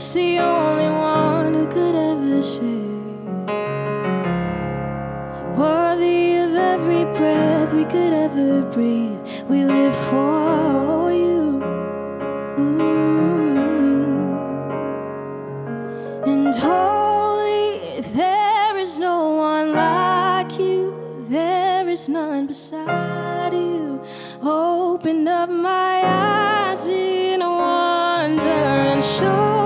Jesus, the only one who could ever save. Worthy of every breath we could ever breathe. We live for you. Mm. And holy, there is no one like you. There is none beside you. Open up my eyes in wonder and show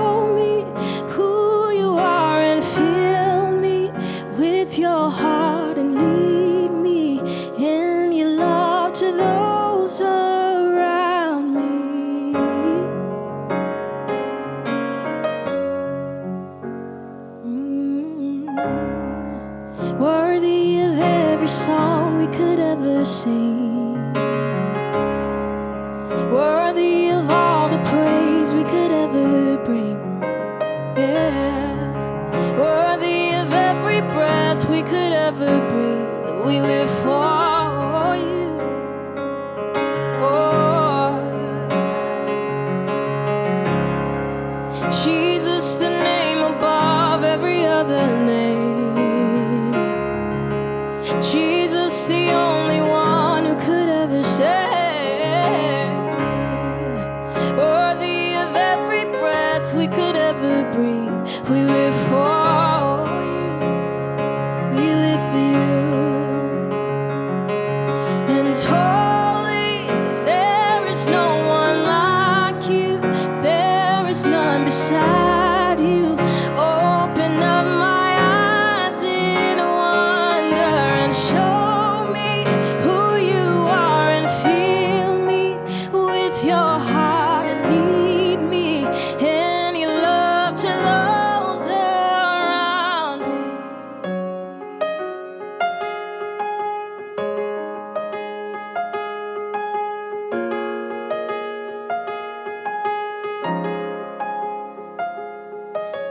every song we could ever sing. Worthy of all the praise we could ever bring. Yeah. Worthy of every breath we could ever breathe. We live for you. Oh. Jesus, Jesus, the only one who could ever save. Worthy of every breath we could ever breathe. We live for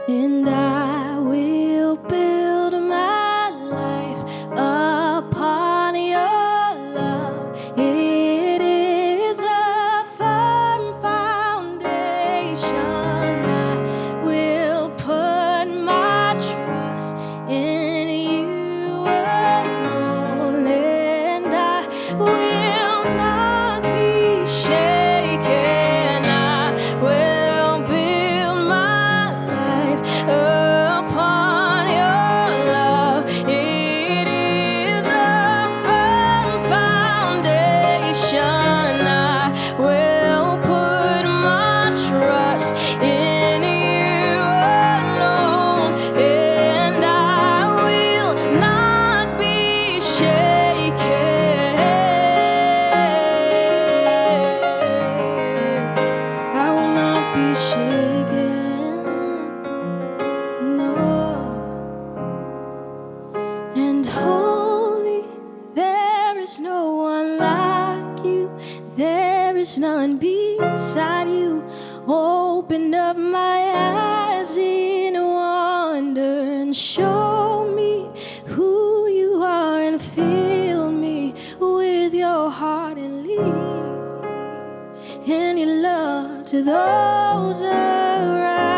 And I Be shaken love and holy, there is no one like you to those around.